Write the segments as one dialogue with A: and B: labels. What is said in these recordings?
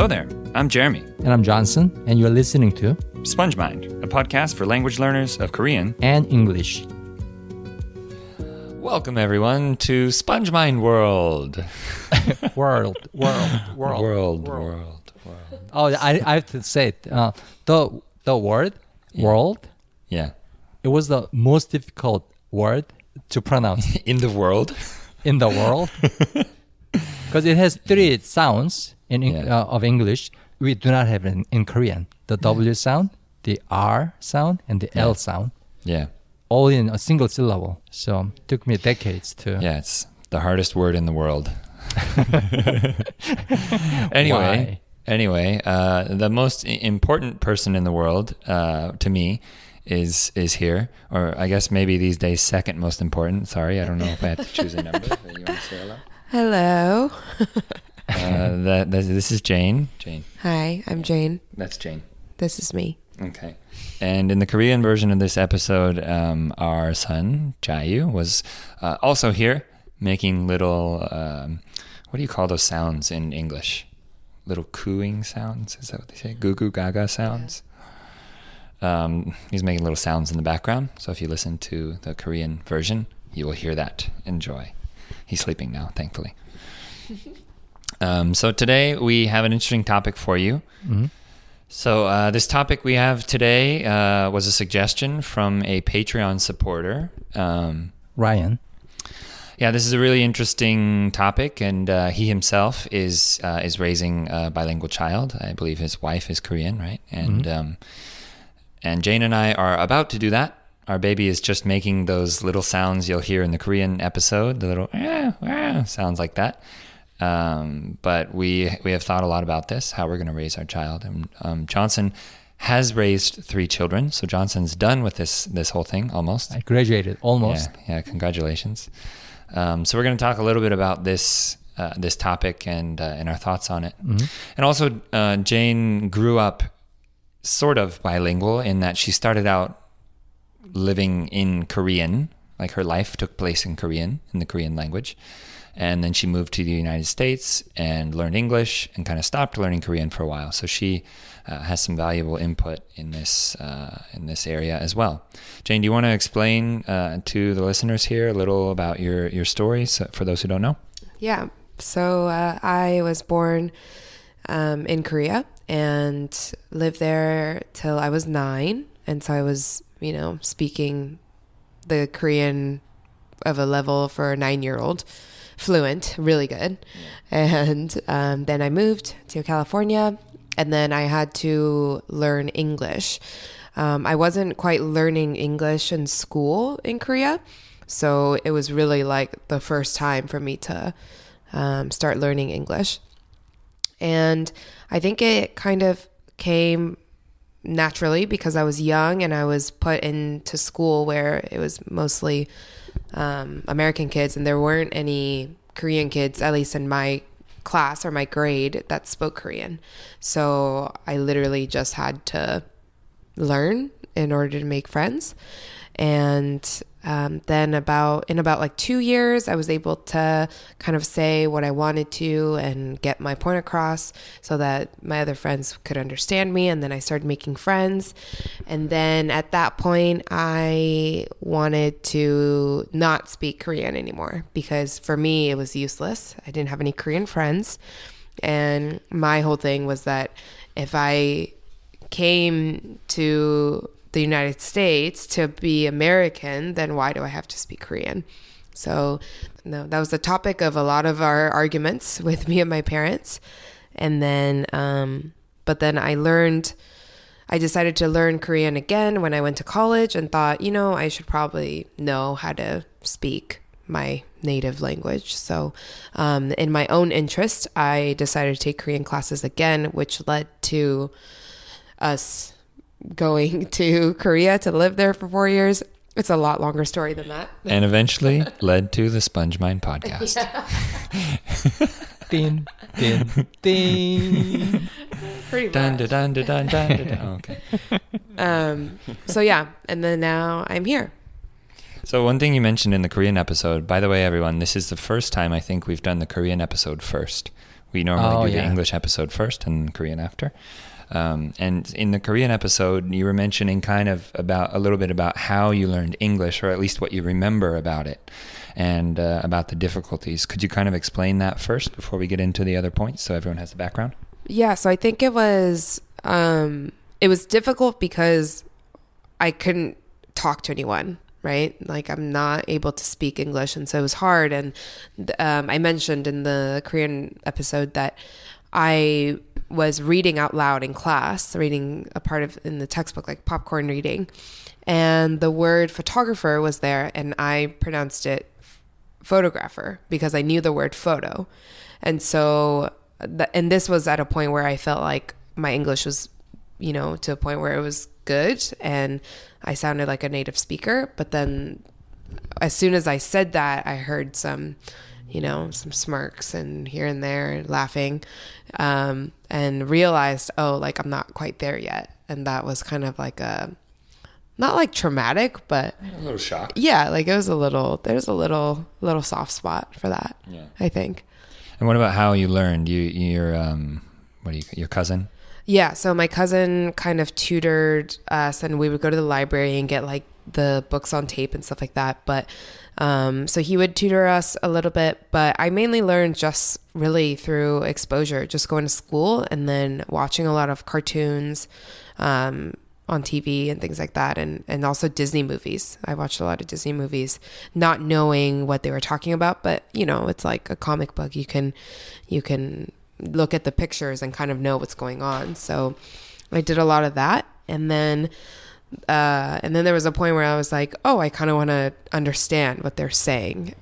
A: Hello there, I'm Jeremy.
B: And I'm Johnson, and you're listening to
A: Sponge Mind, a podcast for language learners of Korean
B: and English.
A: Welcome, everyone, to Sponge Mind World.
B: world, world, world,
A: world, world, world.
B: Oh, I, I have to say it. Uh, the the word world.
A: Yeah.
B: It was the most difficult word to pronounce
A: In the world.
B: in the world because it has three sounds in
A: Yeah.
B: uh, of English. We do not have it in, in Korean. The W sound, the R sound, and the L sound,
A: Yeah.
B: all in a single syllable. So it took me decades to.
A: Yeah, it's the hardest word in the world. anyway,
B: Why?
A: anyway, uh, the most important person in the world uh, to me is is here, or I guess maybe these days second most important. Sorry, I don't know if I have to choose a number. you want to say hello?
C: Hello.
A: Uh, that, that this is Jane. Jane,
C: Hi, I'm Jane.
A: that's Jane.
C: This is me.
A: Okay. And in the Korean version of this episode, um, our son Jayu was uh, also here making little. Um, what do you call those sounds in English? Little cooing sounds. Is that what they say? Goo goo gaga sounds. Um, he's making little sounds in the background. So if you listen to the Korean version, you will hear that. Enjoy. He's sleeping now, thankfully. Um, so today we have an interesting topic for you. So uh, this topic we have today uh, was a suggestion from a Patreon supporter. Um,
B: Ryan.
A: yeah, this is a really interesting topic, and uh, he himself is uh, is raising a bilingual child. I believe his wife is Korean, right? And um, and Jane and I are about to do that. Our baby is just making those little sounds you'll hear in the Korean episode, the little "Ah, ah," sounds like that. Um, but we we have thought a lot about this, how we're going to raise our child. And um, Johnson has raised three children, so Johnson's done with this this whole thing almost.
B: I graduated almost.
A: Yeah, yeah congratulations. Um, so we're going to talk a little bit about this uh, this topic and uh, and our thoughts on it. And also, uh, Jane grew up sort of bilingual in that she started out living in Korean, like her life took place in Korean in the Korean language. And then she moved to the United States and learned English and kind of stopped learning Korean for a while. So she uh, has some valuable input in this uh, in this area as well. Jane, do you want to explain uh, to the listeners here a little about your your story so, for those who don't know?
C: Yeah. So uh, I was born um, in Korea and lived there till I was nine, and so I was, you know, speaking the Korean of a level for a nine-year-old, fluent, really good. And um, then I moved to California, and then I had to learn English. Um, I wasn't quite learning English in school in Korea, so it was really like the first time for me to um, start learning English. And I think it kind of came naturally because I was young and I was put into school where it was mostly um, American kids and there weren't any Korean kids, at least in my class or my grade, that spoke Korean. So I literally just had to learn in order to make friends. And um, then about in about like two years, I was able to kind of say what I wanted to and get my point across, so that my other friends could understand me. And then I started making friends. And then at that point, I wanted to not speak Korean anymore because for me it was useless. I didn't have any Korean friends, and my whole thing was that if I came to the United States to be American, then why do I have to speak Korean? So, no, that was the topic of a lot of our arguments with me and my parents. And then, um, but then I learned, I decided to learn Korean again when I went to college and thought, you know, I should probably know how to speak my native language. So, um, in my own interest, I decided to take Korean classes again, which led to us going to Korea to live there for four years. It's a lot longer story than that.
A: And eventually led to the Sponge Mind podcast.
B: Din, din, din.
C: Pretty
A: Dun,
C: much.
A: dun, dun, dun, dun, dun, dun. Oh, okay.
C: Um, so yeah, and then now I'm here.
A: So one thing you mentioned in the Korean episode, by the way, everyone, this is the first time I think we've done the Korean episode first. We normally
B: Oh,
A: do the. English episode first and Korean after. Um, and in the Korean episode, you were mentioning kind of about a little bit about how you learned English, or at least what you remember about it, and uh, about the difficulties. Could you kind of explain that first before we get into the other points, so everyone has the background?
C: Yeah, so I think it was um it was difficult because I couldn't talk to anyone, right? Like I'm not able to speak English and so it was hard and um I mentioned in the Korean episode that I was reading out loud in class, reading a part of in the textbook like popcorn reading. And the word photographer was there and I pronounced it photographer because I knew the word photo. And so, th- and this was at a point where I felt like my English was, you know, to a point where it was good and I sounded like a native speaker. But then as soon as I said that, I heard some, you know, some smirks and here and there laughing um, and realized, oh, like I'm not quite there yet. And that was kind of like a, not like traumatic, but
A: A little shock.
C: yeah, like it was a little, there's a little, little soft spot for that,
A: Yeah.
C: I think.
A: And what about how you learned? You, your, um, what do you, your cousin?
C: Yeah, so my cousin kind of tutored us, and we would go to the library and get like the books on tape and stuff like that. But um, so he would tutor us a little bit, but I mainly learned just really through exposure, just going to school and then watching a lot of cartoons um, on TV and things like that, and and also Disney movies. I watched a lot of Disney movies, not knowing what they were talking about, but you know, it's like a comic book. You can you can look at the pictures and kind of know what's going on. So I did a lot of that, and then uh, and then there was a point where I was like, oh, I kind of want to understand what they're saying,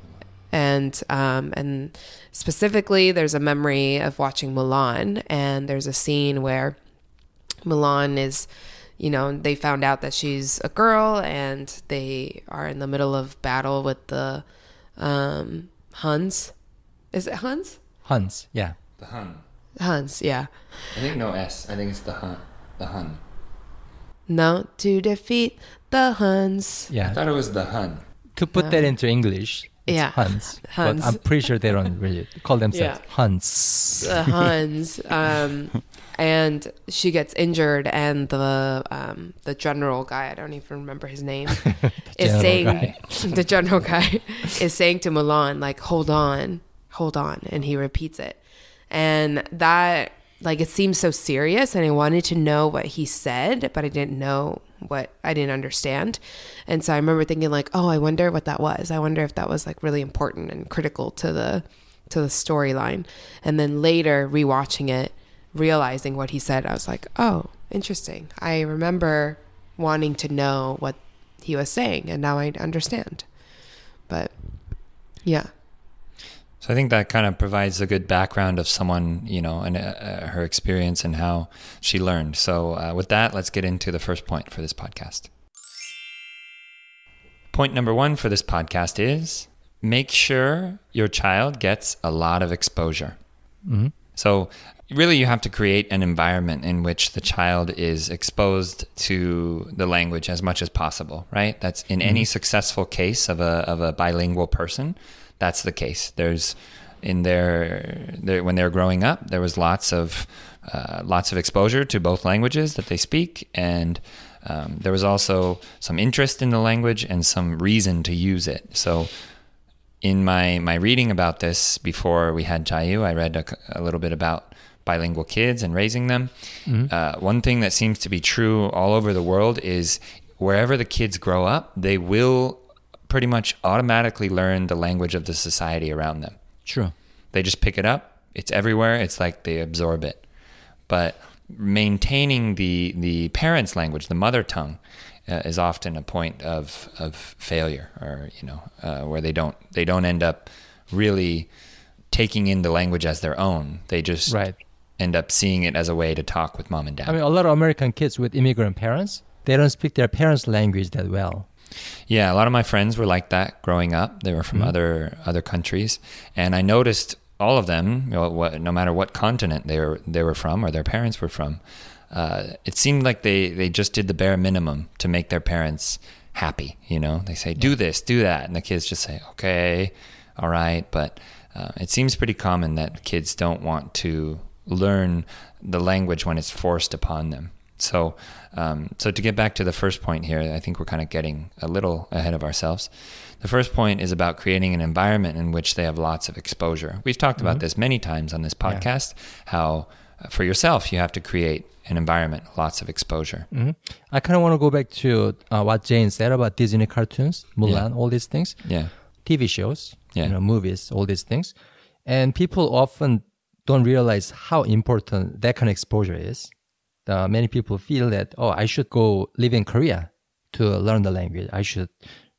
C: and um, and specifically, there's a memory of watching Mulan, and there's a scene where Mulan is. You know, they found out that she's a girl, and they are in the middle of battle with the um, Huns. Is it Huns?
B: Huns, yeah.
A: The Hun.
C: Huns, yeah.
A: I think no S. I think it's the Hun. The Hun.
C: No, to defeat the Huns. Yeah.
A: I
B: Yeah.
A: thought it was the Hun.
B: To put that into English, it's
C: Yeah.
B: Huns.
C: Huns.
B: But I'm pretty sure they don't really call themselves
C: Yeah.
B: Huns.
C: The Huns. Um, and she gets injured, and the um, the general guy, I don't even remember his name, is
B: general
C: saying, the general guy is saying to Mulan like, hold on, hold on. And he repeats it. And that, like, it seems so serious. And I wanted to know what he said, but I didn't know what I didn't understand. And so I remember thinking, like, oh, I wonder what that was. I wonder if that was like really important and critical to the to the storyline. And then later rewatching it, realizing what he said, I was like, oh, interesting. I remember wanting to know what he was saying, and now I understand. But yeah,
A: So I think that kind of provides a good background of someone, you know, and uh, uh, her experience and how she learned. So uh, with that, let's get into the first point for this podcast. Point number one for this podcast is make sure your child gets a lot of exposure.
B: Mhm.
A: So, really, you have to create an environment in which the child is exposed to the language as much as possible, right? That's in any successful case of a, of a bilingual person, that's the case. There's in their, their when they're growing up, there was lots of uh, lots of exposure to both languages that they speak, and um, there was also some interest in the language and some reason to use it. So, in my my reading about this before we had Chayu, I read a, a little bit about bilingual kids and raising them. Uh, one thing that seems to be true all over the world is wherever the kids grow up, they will pretty much automatically learn the language of the society around them.
B: True.
A: They just pick it up. It's everywhere. It's like they absorb it. But maintaining the the parents' language, the mother tongue, uh, is often a point of of failure, or you know, uh, where they don't they don't end up really taking in the language as their own. They just
B: Right.
A: end up seeing it as a way to talk with mom and dad.
B: I mean, a lot of American kids with immigrant parents, they don't speak their parents' language that well.
A: Yeah, a lot of my friends were like that growing up. They were from other other countries, and I noticed all of them, you know, what, no matter what continent they were they were from or their parents were from, uh, it seemed like they they just did the bare minimum to make their parents happy. You know, they say do this, do that, and the kids just say okay, all right. But uh, it seems pretty common that kids don't want to learn the language when it's forced upon them. So, um, so to get back to the first point here, I think we're kind of getting a little ahead of ourselves. The first point is about creating an environment in which they have lots of exposure. We've talked about this many times on this podcast. How uh, for yourself you have to create an environment, lots of exposure.
B: hmm I kind of want to go back to uh, what Jane said about Disney cartoons, Mulan,
A: Yeah.
B: all these things,
A: Yeah,
B: TV shows,
A: Yeah.
B: you know, movies, all these things, and people often don't realize how important that kind of exposure is. Uh, many people feel that oh, I should go live in Korea to learn the language. I should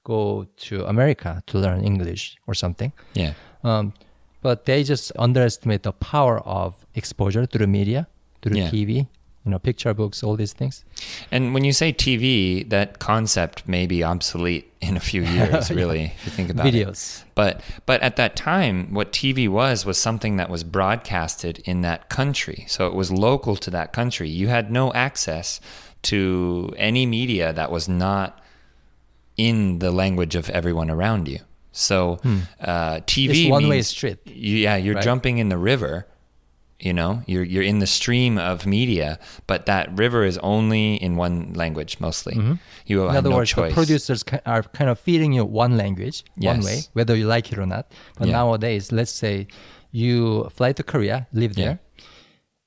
B: go to America to learn English or something.
A: yeah,
B: Um, but they just underestimate the power of exposure through the media, through
A: Yeah.
B: TV, you know, picture books, all these things.
A: And when you say TV, that concept may be obsolete in a few years, really, if you think about it.
B: Videos.
A: But but at that time, what TV was was something that was broadcasted in that country. So it was local to that country. You had no access to any media that was not in the language of everyone around you. So uh, TV
B: It's one-way
A: means-
B: street,
A: Yeah, you're
B: right?
A: jumping in the river. You know, you're you're in the stream of media, but that river is only in one language mostly. You
B: Mm-hmm. In
A: have
B: other
A: no
B: words,
A: choice.
B: the producers are kind of feeding you one language, one way, whether you like it or not. But
A: Yeah.
B: nowadays, let's say you fly to Korea, live
A: Yeah.
B: there.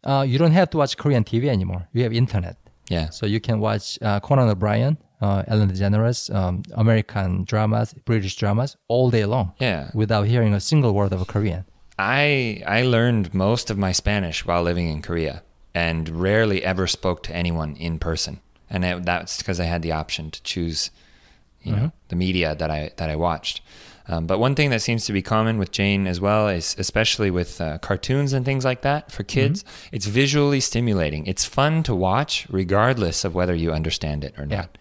B: Uh, you don't have to watch Korean TV anymore. You have internet.
A: yeah,
B: So you can watch uh, Conan O'Brien, uh, Ellen DeGeneres, um, American dramas, British dramas all day long
A: yeah.
B: without hearing a single word of Korean.
A: I I learned most of my Spanish while living in Korea and rarely ever spoke to anyone in person. And it, that's because I had the option to choose, you know, the media that I that I watched. Um, but one thing that seems to be common with Jane as well is, especially with uh, cartoons and things like that for kids, it's visually stimulating. It's fun to watch, regardless of whether you understand it or
B: Yeah.
A: not.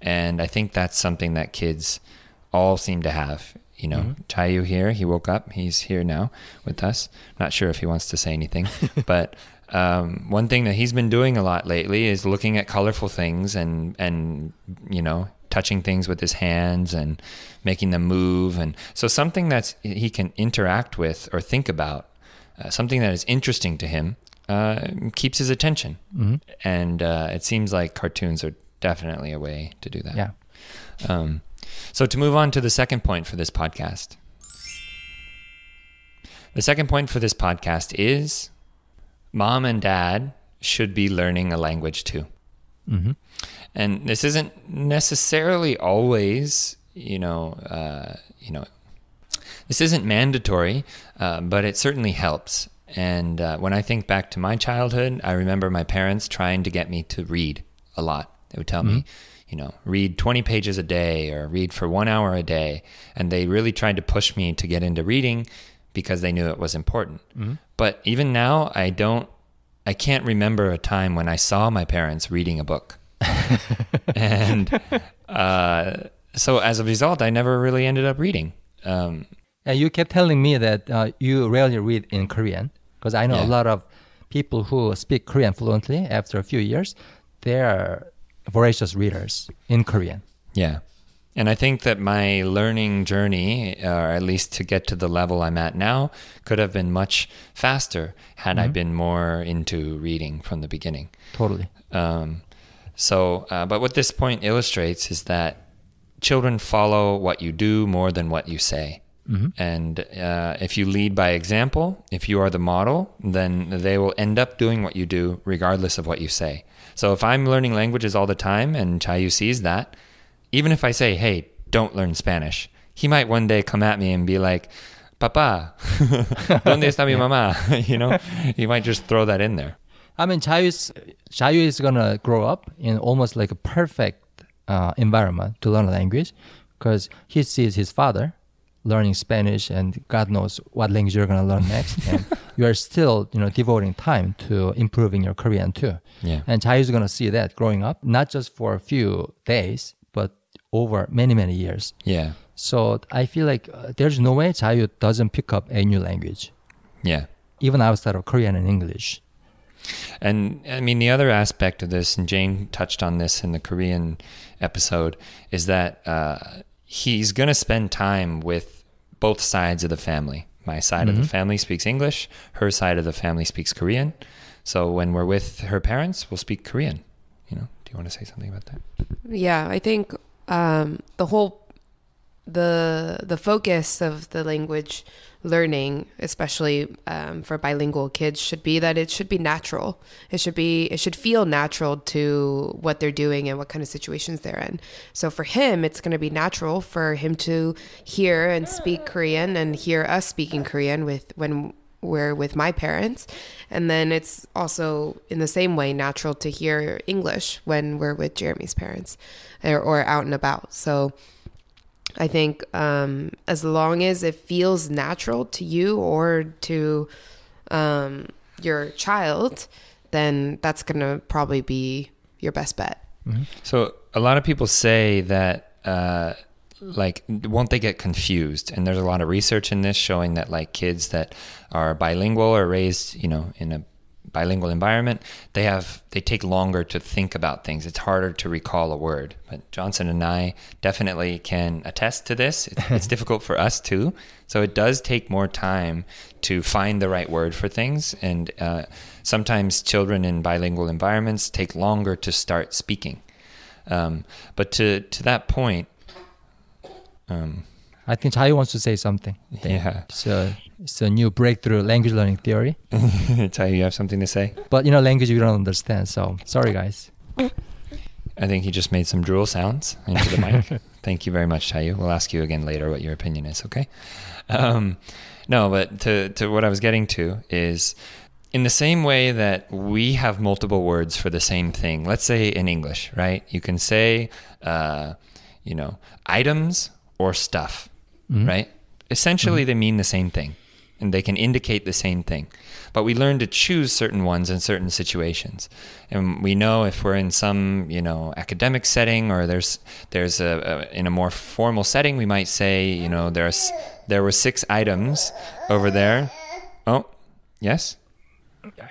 A: And I think that's something that kids all seem to have. You know, Chayu here, he woke up. He's here now with us. Not sure if he wants to say anything, but um, one thing that he's been doing a lot lately is looking at colorful things and and you know touching things with his hands and making them move and so something that's he can interact with or think about uh, something that is interesting to him uh, keeps his attention and uh, it seems like cartoons are definitely a way to do that
B: Yeah.
A: um, so to move on to the second point for this podcast. The second point for this podcast is mom and dad should be learning a language too.
B: hmm
A: And this isn't necessarily always, you know, uh, you know, this isn't mandatory, uh, but it certainly helps. And uh, when I think back to my childhood, I remember my parents trying to get me to read a lot. They would tell me, you know, read 20 pages a day or read for one hour a day. And they really tried to push me to get into reading because they knew it was important. But even now, I don't, I can't remember a time when I saw my parents reading a book. and uh, so as a result, I never really ended up reading. Um,
B: And you kept telling me that uh, you rarely read in Korean because I know
A: Yeah.
B: a lot of people who speak Korean fluently after a few years, they are voracious readers in Korean.
A: Yeah. And I think that my learning journey, or at least to get to the level I'm at now, could have been much faster had I been more into reading from the beginning.
B: Totally.
A: Um, so, uh, but what this point illustrates is that children follow what you do more than what you say. And uh, if you lead by example, if you are the model, then they will end up doing what you do regardless of what you say. So if I'm learning languages all the time and Chayu sees that, even if I say, hey, don't learn Spanish, he might one day come at me and be like, Papa, ¿dónde está mi mamá? you know, he might just throw that in there.
B: I mean, Chayu is gonna grow up in almost like a perfect uh, environment to learn a language because he sees his father learning Spanish and God knows what language you're gonna learn next, and you are still, you know, devoting time to improving your Korean too.
A: Yeah.
B: And Chayu's gonna see that growing up, not just for a few days, but over many many years.
A: Yeah.
B: So I feel like uh, there's no way Chayu doesn't pick up a new language,
A: Yeah.
B: even outside of Korean and English.
A: And I mean, the other aspect of this, and Jane touched on this in the Korean episode, is that uh, he's going to spend time with both sides of the family. My side of the family speaks English. Her side of the family speaks Korean. So when we're with her parents, we'll speak Korean. You know, do you want to say something about that?
C: Yeah, I think um, the whole the the focus of the language learning, especially um, for bilingual kids, should be that it should be natural. It should be it should feel natural to what they're doing and what kind of situations they're in. So for him, it's going to be natural for him to hear and speak Korean and hear us speaking Korean with when we're with my parents. And then it's also in the same way natural to hear English when we're with Jeremy's parents or, or out and about. So I think um, as long as it feels natural to you or to um, your child, then that's going to probably be your best bet.
A: So a lot of people say that uh, like won't they get confused? And there's a lot of research in this showing that like kids that are bilingual or raised, you know, in a bilingual environment, they have they take longer to think about things. It's harder to recall a word. But Johnson and I definitely can attest to this. It's, it's difficult for us too. So it does take more time to find the right word for things. And uh, sometimes children in bilingual environments take longer to start speaking. Um, but to to that point, um,
B: I think Chai wants to say something.
A: yeah,
B: It's a, it's a new breakthrough language learning theory.
A: Chai, you have something to say?
B: But you know, language you don't understand. So sorry, guys.
A: I think he just made some drool sounds into the mic. Thank you very much, Chayu. We'll ask you again later what your opinion is, okay? Um, no, but to, to what I was getting to is in the same way that we have multiple words for the same thing, let's say in English, right? You can say, uh, you know, items or stuff, right? Essentially, they mean the same thing and they can indicate the same thing. But we learn to choose certain ones in certain situations. And we know if we're in some, you know, academic setting or there's there's a, a in a more formal setting, we might say, you know, there's there were six items over there. Oh, yes.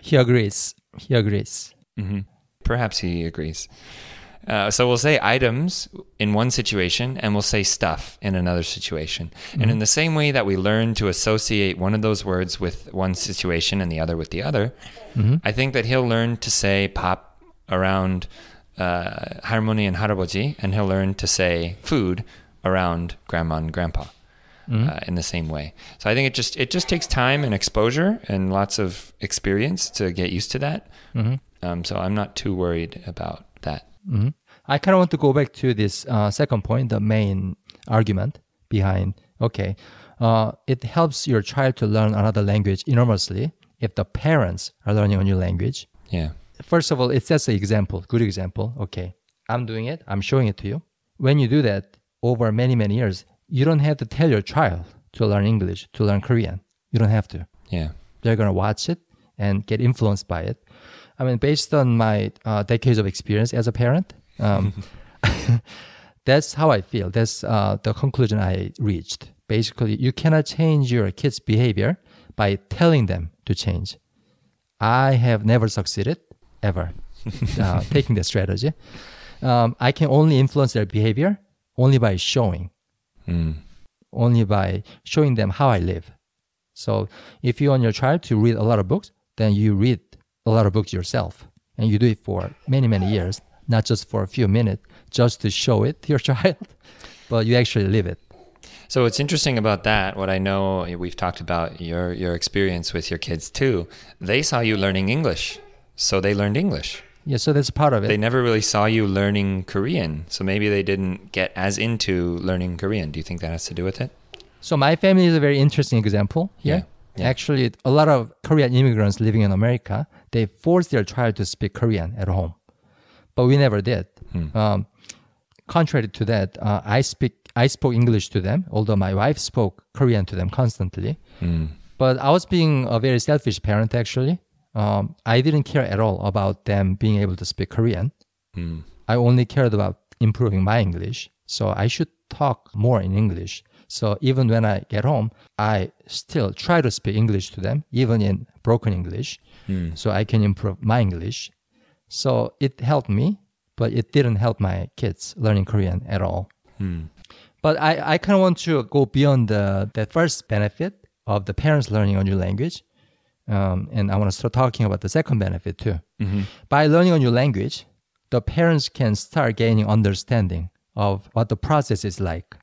B: He agrees. He agrees.
A: Mm-hmm. Perhaps he agrees. Uh, so we'll say items in one situation and we'll say stuff in another situation. And in the same way that we learn to associate one of those words with one situation and the other with the other, I think that he'll learn to say pop around uh, halmoni and haraboji, and he'll learn to say food around grandma and grandpa. Uh, in the same way, so I think it just it just takes time and exposure and lots of experience to get used to that. Um, so I'm not too worried about that.
B: Hmm I kind of want to go back to this uh, second point, the main argument behind. Okay, uh, it helps your child to learn another language enormously if the parents are learning a new language.
A: Yeah.
B: First of all, it sets an example, good example. Okay, I'm doing it. I'm showing it to you. When you do that over many many years, you don't have to tell your child to learn English, to learn Korean. You don't have to.
A: Yeah.
B: They're gonna watch it and get influenced by it. I mean, based on my uh, decades of experience as a parent, um, that's how I feel. That's uh, the conclusion I reached. Basically, you cannot change your kids' behavior by telling them to change. I have never succeeded ever uh, taking that strategy. Um, I can only influence their behavior only by showing,
A: Mm.
B: only by showing them how I live. So if you want your child to read a lot of books, then you read a lot of books yourself. And you do it for many, many years, not just for a few minutes, just to show it to your child, but you actually live it.
A: So what's interesting about that, what I know we've talked about your your experience with your kids too. They saw you learning English, so they learned English.
B: Yeah, so that's part of it.
A: They never really saw you learning Korean, so maybe they didn't get as into learning Korean. Do you think that has to do with it?
B: So my family is a very interesting example.
A: Yeah, yeah.
B: Actually, a lot of Korean immigrants living in America, they force their child to speak Korean at home, but we never did. Um, contrary to that, uh, I speak, I spoke English to them, although my wife spoke Korean to them constantly. But I was being a very selfish parent actually. Um, I didn't care at all about them being able to speak Korean. I only cared about improving my English. So I should talk more in English. So even when I get home, I still try to speak English to them, even in broken English, hmm. so I can improve my English. So it helped me, but it didn't help my kids learning Korean at all. Hmm. But I, I kind of want to go beyond the that first benefit of the parents learning a new language, um, and I want to start talking about the second benefit too. Mm-hmm. By learning a new language, the parents can start gaining understanding of what the process is like.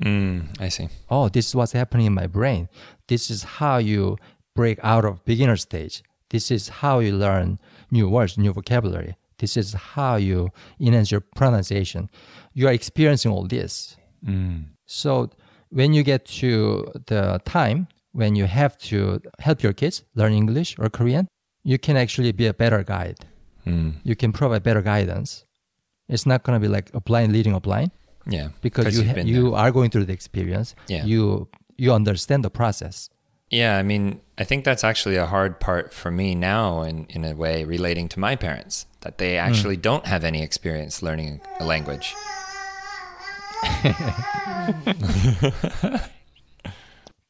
A: Mm, I see.
B: Oh, this is what's happening in my brain. This is how you break out of beginner stage. This is how you learn new words, new vocabulary. This is how you enhance your pronunciation. You are experiencing all this.
A: Mm.
B: So when you get to the time when you have to help your kids learn English or Korean, you can actually be a better guide.
A: Mm.
B: You can provide better guidance. It's not going to be like a blind leading a blind
A: Yeah.
B: because you
A: you've
B: ha- you
A: there.
B: are going through the experience.
A: Yeah.
B: You you understand the process.
A: Yeah, I mean, I think that's actually a hard part for me now, in in a way, relating to my parents that they
B: Hmm.
A: actually don't have any experience learning a language.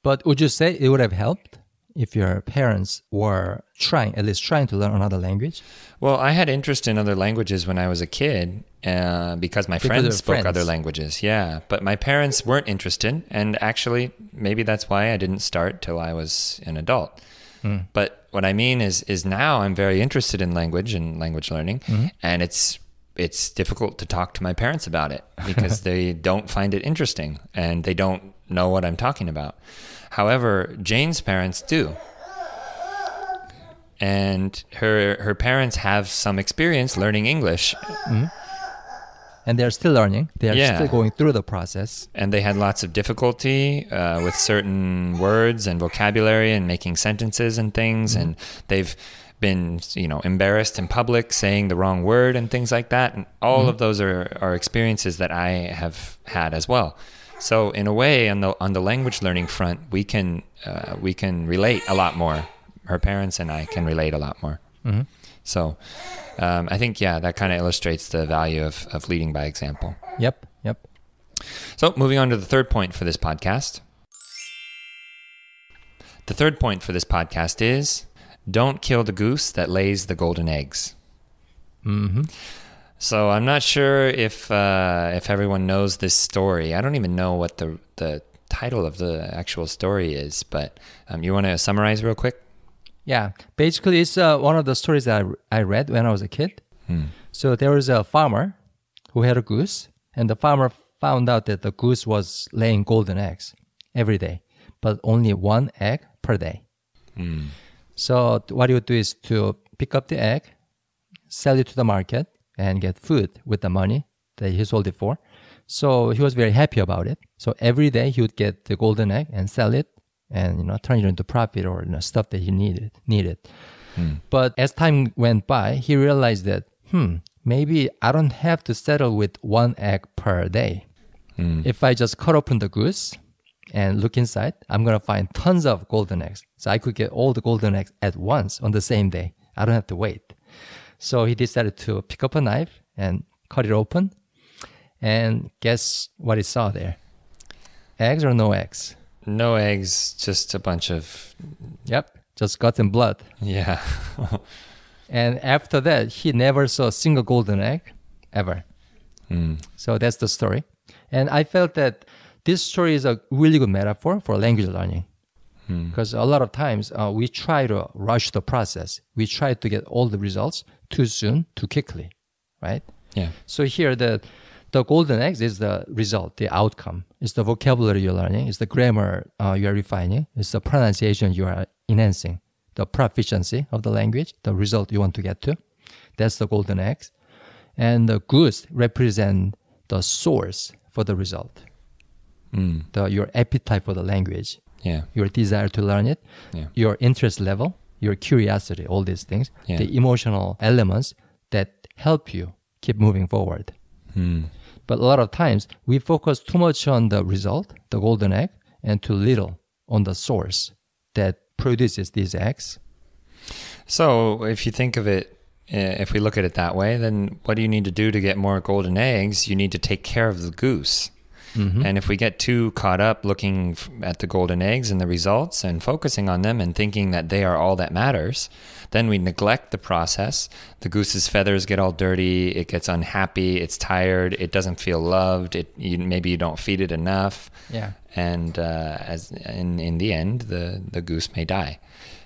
B: But would you say it would have helped if your parents were trying, at least trying to learn another language?
A: Well, I had interest in other languages when I was a kid uh, because my
B: Because
A: friends spoke
B: friends.
A: other languages. Yeah, but my parents weren't interested, and actually, maybe that's why I didn't start till I was an adult.
B: Hmm.
A: But what I mean is, is now I'm very interested in language and language learning,
B: Mm-hmm.
A: and it's it's difficult to talk to my parents about it because they don't find it interesting and they don't know what I'm talking about. However, Jane's parents do and her her parents have some experience learning English,
B: And they're still learning. They are
A: Yeah.
B: still going through the process.
A: and they had lots of difficulty uh, with certain words and vocabulary and making sentences and things, and they've been you know embarrassed in public saying the wrong word and things like that, and all of those are are experiences that I have had as well. So in a way, on the on the language learning front, we can uh, we can relate a lot more. Her parents and I can relate a lot more. So um, I think, yeah, that kind of illustrates the value of, of leading by example.
B: Yep, yep.
A: So moving on to the third point for this podcast. The third point for this podcast is don't kill the goose that lays the golden eggs.
B: hmm
A: So I'm not sure if uh, if everyone knows this story. I don't even know what the the title of the actual story is, but um, you want to summarize real quick?
B: Yeah, basically, it's uh, one of the stories that I, I read when I was a kid. So there was a farmer who had a goose, and the farmer found out that the goose was laying golden eggs every day, but only one egg per day. So what he would do is to pick up the egg, sell it to the market, and get food with the money that he sold it for. So he was very happy about it. So every day he would get the golden egg and sell it, and you know turn it into profit or you know, stuff that he needed needed. But as time went by, he realized that hmm maybe I don't have to settle with one egg per day. If I just cut open the goose and look inside, I'm gonna find tons of golden eggs. So I could get all the golden eggs at once on the same day. I don't have to wait. So he decided to pick up a knife and cut it open. And guess what he saw there? Eggs or no eggs?
A: No eggs, just a bunch of
B: Yep, just guts and blood.
A: yeah.
B: And after that, he never saw a single golden egg ever. So that's the story. And I felt that this story is a really good metaphor for language learning. Because a lot of times uh, we try to rush the process. We try to get all the results too soon, too quickly, right?
A: yeah.
B: So here, the the golden eggs is the result, the outcome. It's the vocabulary you're learning. It's the grammar uh, you are refining. It's the pronunciation you are enhancing. The proficiency of the language, the result you want to get to. That's the golden eggs. And the goose represent the source for the result. The, your appetite for the language,
A: Yeah.
B: your desire to learn it,
A: Yeah.
B: your interest level, your curiosity, all these things,
A: Yeah.
B: the emotional elements that help you keep moving forward. But a lot of times we focus too much on the result, the golden egg, and too little on the source that produces these eggs.
A: So, if you think of it, uh, if we look at it that way, then what do you need to do to get more golden eggs? You need to take care of the goose.
B: Mhm.
A: And if we get too caught up looking at the golden eggs and the results and focusing on them and thinking that they are all that matters, then we neglect the process. The goose's feathers get all dirty. It gets unhappy. It's tired. It doesn't feel loved. It you, maybe you don't feed it enough,
B: Yeah.
A: and uh, as in in the end, the the goose may die.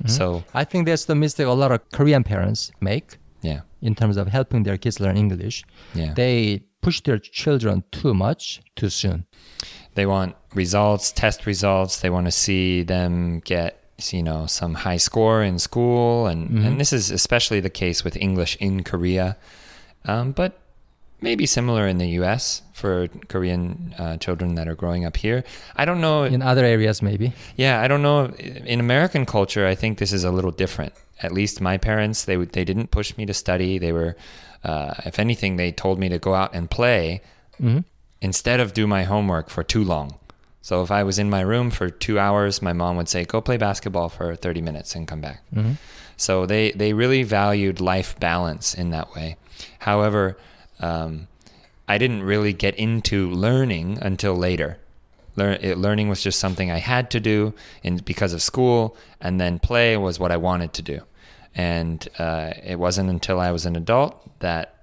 B: Mm-hmm.
A: So
B: I think that's the mistake a lot of Korean parents make
A: yeah,
B: in terms of helping their kids learn English.
A: yeah.
B: They push their children too much too soon.
A: they want results, test results. They want to see them get, you know, some high score in school, and and this is especially the case with English in Korea, um, but maybe similar in the U.S. for Korean uh, children that are growing up here. I don't know.
B: In other areas, maybe.
A: Yeah, I don't know. In American culture, I think this is a little different. At least my parents, they, they didn't push me to study. They were, uh, if anything, they told me to go out and play
B: hmm
A: instead of do my homework for too long. So if I was in my room for two hours, my mom would say, "Go play basketball for thirty minutes and come back."
B: hmm
A: So they they really valued life balance in that way. However, um, I didn't really get into learning until later. It, learning was just something I had to do, in because of school, and then play was what I wanted to do. And uh, it wasn't until I was an adult that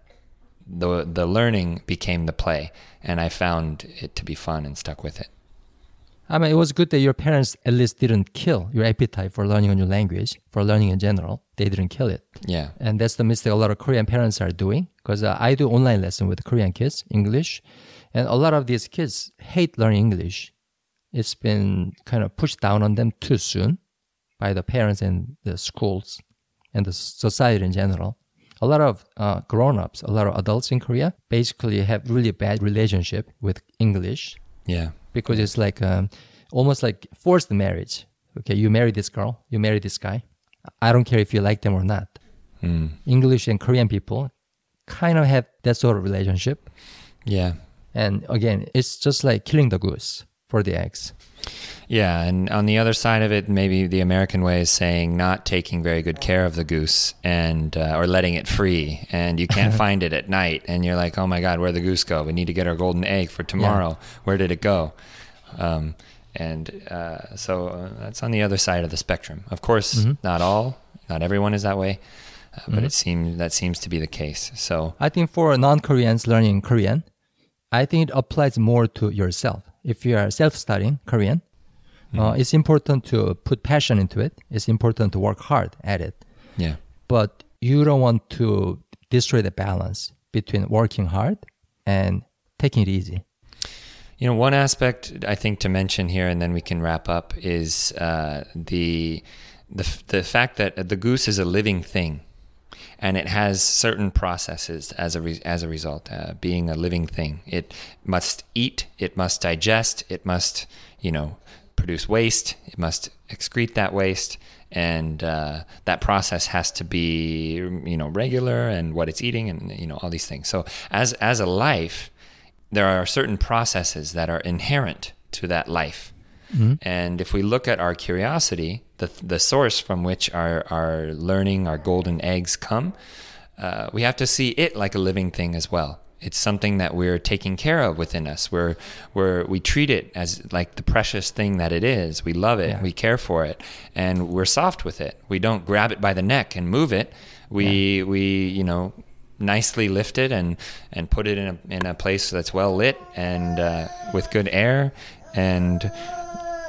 A: the the learning became the play, and I found it to be fun and stuck with it.
B: I mean, it was good that your parents at least didn't kill your appetite for learning a new language, for learning in general. They didn't kill it.
A: Yeah,
B: And that's the mistake a lot of Korean parents are doing. Because uh, I do online lesson with Korean kids, English, and a lot of these kids hate learning English. It's been kind of pushed down on them too soon by the parents and the schools and the society in general. A lot of uh, grown-ups, a lot of adults in Korea basically have really bad relationship with English
A: yeah,
B: because it's like um, almost like forced marriage. Okay, you marry this girl, you marry this guy. I don't care if you like them or not.
A: mm.
B: English and Korean people kind of have that sort of relationship.
A: yeah.
B: And again, it's just like killing the goose for the eggs.
A: Yeah, and on the other side of it, maybe the American way is saying not taking very good care of the goose and uh, or letting it free, and you can't find it at night, and you're like, oh my god, where'd the goose go? We need to get our golden egg for tomorrow. Where did it go? Um, and uh, so uh, that's on the other side of the spectrum. Of course,
B: Mhm.
A: not all, not everyone is that way, uh, but
B: Mhm.
A: it seems that seems to be the case. So
B: I think for non-Koreans learning Korean, I think it applies more to yourself. If you are self-studying Korean, uh, it's important to put passion into it. It's important to work hard at it.
A: yeah,
B: but you don't want to destroy the balance between working hard and taking it easy.
A: You know, one aspect I think to mention here, and then we can wrap up, is uh, the the the fact that the goose is a living thing, and it has certain processes as a re- as a result. Uh, being a living thing, it must eat, it must digest, it must you know produce waste, it must excrete that waste, and uh, that process has to be you know regular and what it's eating, and you know all these things. So as as a life there are certain processes that are inherent to that life. And if we look at our curiosity, the, the source from which our, our learning, our golden eggs come, uh, we have to see it like a living thing as well. It's something that we're taking care of within us. We're, we're, we treat it as like the precious thing that it is. We love it.
B: Yeah.
A: We care for it. And we're soft with it. We don't grab it by the neck and move it. We, we you know, nicely lift it and and put it in a in a place that's well lit and uh, with good air and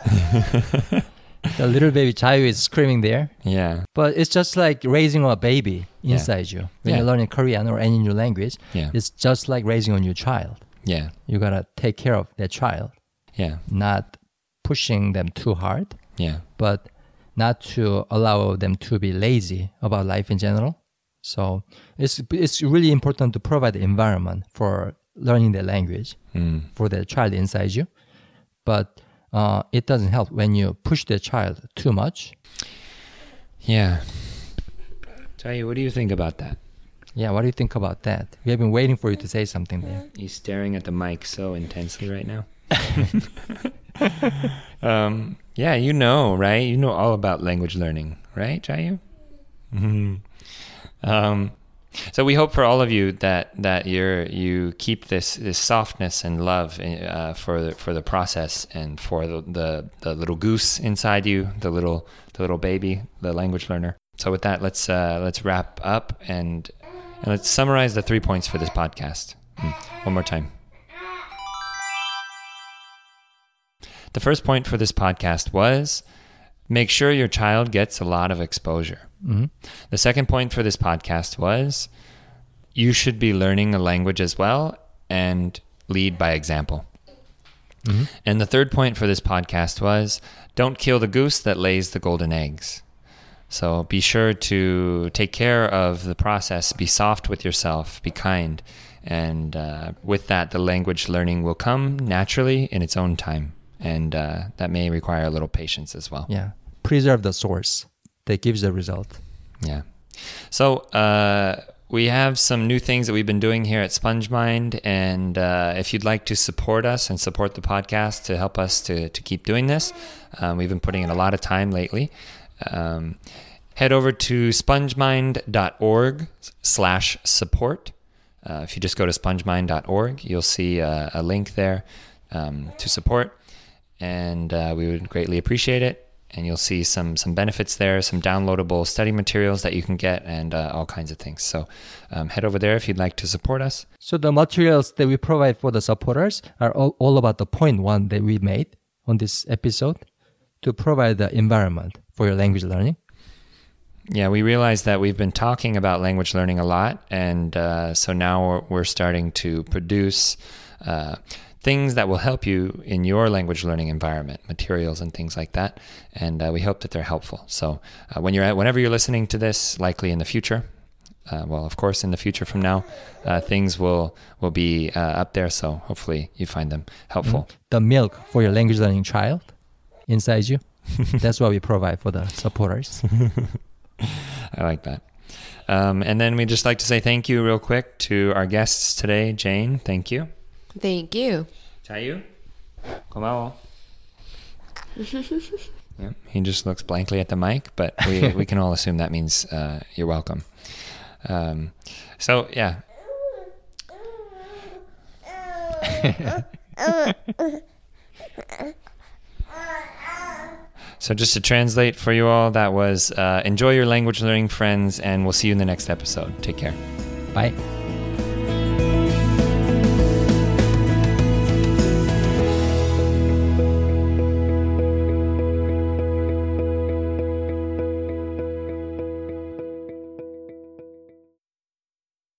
B: The little baby Chayu is screaming there,
A: yeah
B: but it's just like raising a baby
A: Yeah.
B: inside you. When
A: Yeah.
B: you're learning Korean or any new language,
A: yeah
B: it's just like raising a new child.
A: yeah
B: You gotta take care of that child,
A: yeah
B: not pushing them too hard,
A: yeah
B: but not to allow them to be lazy about life in general. So it's it's really important to provide the environment for learning the language
A: mm.
B: for the child inside you. But uh, it doesn't help when you push the child too much.
A: yeah Tayu, what do you think about that
B: Yeah, what do you think about that? We have been waiting for you to say something there.
A: he's staring at the mic so intensely right now um, yeah you know right you know all about language learning right Jayu? Mhm. um, So we hope for all of you that that you're you keep this this softness and love uh, for the, for the process and for the, the the little goose inside you, the little the little baby, the language learner. So with that, let's uh, let's wrap up and and let's summarize the three points for this podcast. Mm, one more time. The first point for this podcast was make sure your child gets a lot of exposure.
B: Mm-hmm.
A: The second point for this podcast was you should be learning a language as well and lead by example.
B: Mm-hmm.
A: And the third point for this podcast was don't kill the goose that lays the golden eggs. So be sure to take care of the process, be soft with yourself, be kind. And uh, with that, the language learning will come naturally in its own time. And uh, that may require a little patience as well.
B: Yeah. Preserve the source that gives the result.
A: Yeah. So uh, we have some new things that we've been doing here at SpongeMind, and uh, if you'd like to support us and support the podcast to help us to to keep doing this, um, we've been putting in a lot of time lately. Um, head over to spongemind.org/support. Uh, if you just go to spongemind.org, you'll see uh, a link there um, to support, and uh, we would greatly appreciate it and you'll see some some benefits there, some downloadable study materials that you can get, and uh, all kinds of things. So um, head over there if you'd like to support us.
B: So the materials that we provide for the supporters are all, all about the point one that we made on this episode to provide the environment for your language learning.
A: Yeah, we realize that we've been talking about language learning a lot, and uh, so now we're, we're, starting to produce. Uh, things that will help you in your language learning environment, materials and things like that. And uh, we hope that they're helpful. So uh, when you're at, whenever you're listening to this, likely in the future, uh, well, of course, in the future from now, uh, things will will be uh, up there. So hopefully you find them helpful.
B: Mm-hmm. The milk for your language learning child inside you. That's what we provide for the supporters.
A: I like that. Um, and then we just like to say thank you real quick to our guests today. Jane, thank you.
C: Thank you.
A: Chayu, komawo. yeah, he just looks blankly at the mic, but we, we can all assume that means uh, you're welcome. Um, so, yeah. so, just to translate for you all, that was uh, enjoy your language learning, friends, and we'll see you in the next episode. Take care.
B: Bye.